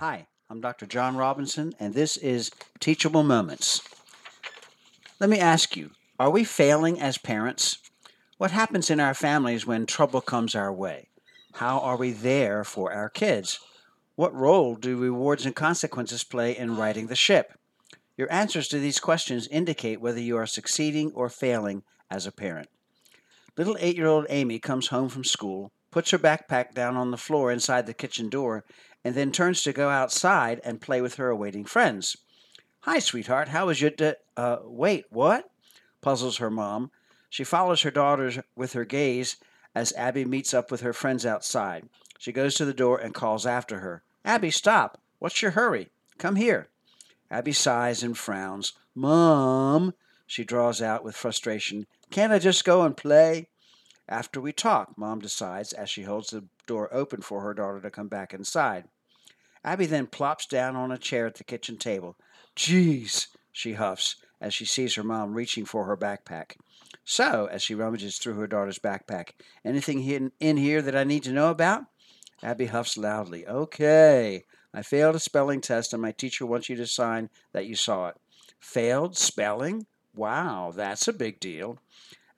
Hi, I'm Dr. John Robinson, and this is Teachable Moments. Let me ask you are we failing as parents? What happens in our families when trouble comes our way? How are we there for our kids? What role do rewards and consequences play in righting the ship? Your answers to these questions indicate whether you are succeeding or failing as a parent. Little eight year old Amy comes home from school, puts her backpack down on the floor inside the kitchen door, and then turns to go outside and play with her awaiting friends. Hi, sweetheart, how was your day? Uh, wait, what? puzzles her mom. She follows her daughters with her gaze as Abby meets up with her friends outside. She goes to the door and calls after her. Abby, stop. What's your hurry? Come here. Abby sighs and frowns. Mom, she draws out with frustration. Can't I just go and play? After we talk, Mom decides as she holds the door open for her daughter to come back inside. Abby then plops down on a chair at the kitchen table. Geez, she huffs as she sees her mom reaching for her backpack. So, as she rummages through her daughter's backpack, anything in here that I need to know about? Abby huffs loudly. Okay, I failed a spelling test and my teacher wants you to sign that you saw it. Failed spelling? Wow, that's a big deal.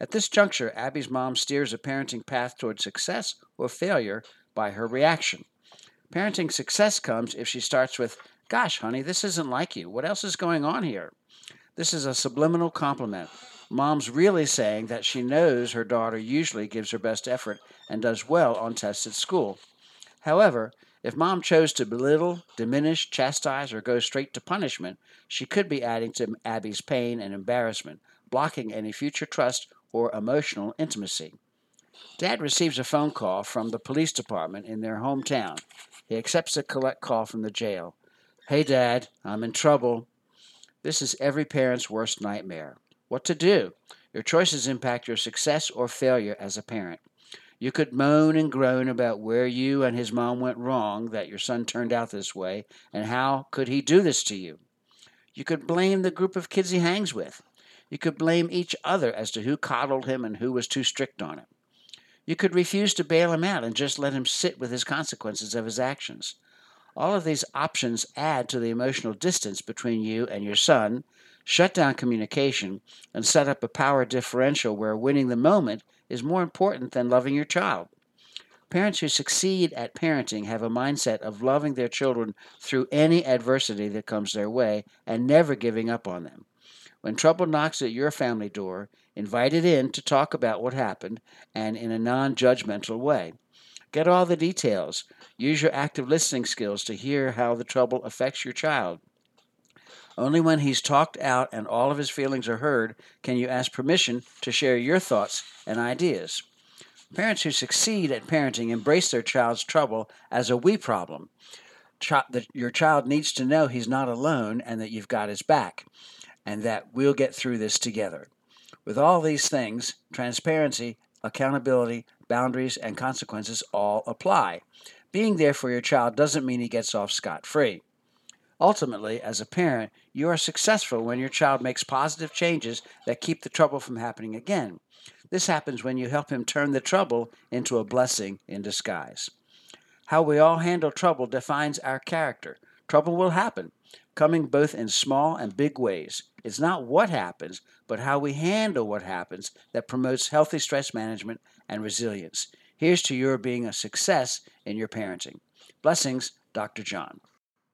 At this juncture, Abby's mom steers a parenting path toward success or failure by her reaction. Parenting success comes if she starts with, Gosh, honey, this isn't like you. What else is going on here? This is a subliminal compliment. Mom's really saying that she knows her daughter usually gives her best effort and does well on tests at school. However, if mom chose to belittle, diminish, chastise, or go straight to punishment, she could be adding to Abby's pain and embarrassment, blocking any future trust or emotional intimacy. Dad receives a phone call from the police department in their hometown. He accepts a collect call from the jail. Hey, Dad, I'm in trouble. This is every parent's worst nightmare. What to do? Your choices impact your success or failure as a parent. You could moan and groan about where you and his mom went wrong that your son turned out this way, and how could he do this to you? You could blame the group of kids he hangs with. You could blame each other as to who coddled him and who was too strict on him. You could refuse to bail him out and just let him sit with his consequences of his actions. All of these options add to the emotional distance between you and your son, shut down communication, and set up a power differential where winning the moment is more important than loving your child. Parents who succeed at parenting have a mindset of loving their children through any adversity that comes their way and never giving up on them. When trouble knocks at your family door, invite it in to talk about what happened and in a non judgmental way. Get all the details. Use your active listening skills to hear how the trouble affects your child. Only when he's talked out and all of his feelings are heard can you ask permission to share your thoughts and ideas. Parents who succeed at parenting embrace their child's trouble as a we problem. Ch- your child needs to know he's not alone and that you've got his back and that we'll get through this together. With all these things, transparency, accountability, boundaries, and consequences all apply. Being there for your child doesn't mean he gets off scot free. Ultimately, as a parent, you are successful when your child makes positive changes that keep the trouble from happening again. This happens when you help him turn the trouble into a blessing in disguise. How we all handle trouble defines our character. Trouble will happen, coming both in small and big ways. It's not what happens, but how we handle what happens that promotes healthy stress management and resilience. Here's to your being a success in your parenting. Blessings, Dr. John.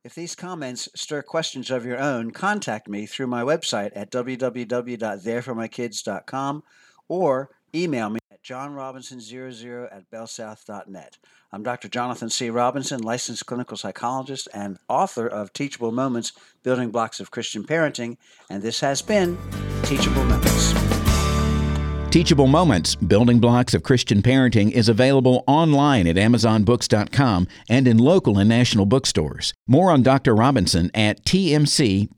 If these comments stir questions of your own, contact me through my website at www.thereformykids.com or email me johnrobinson00 at bellsouth.net. I'm Dr. Jonathan C. Robinson, licensed clinical psychologist and author of Teachable Moments Building Blocks of Christian Parenting, and this has been Teachable Moments. Teachable Moments Building Blocks of Christian Parenting is available online at AmazonBooks.com and in local and national bookstores. More on Dr. Robinson at tmcpinc.com.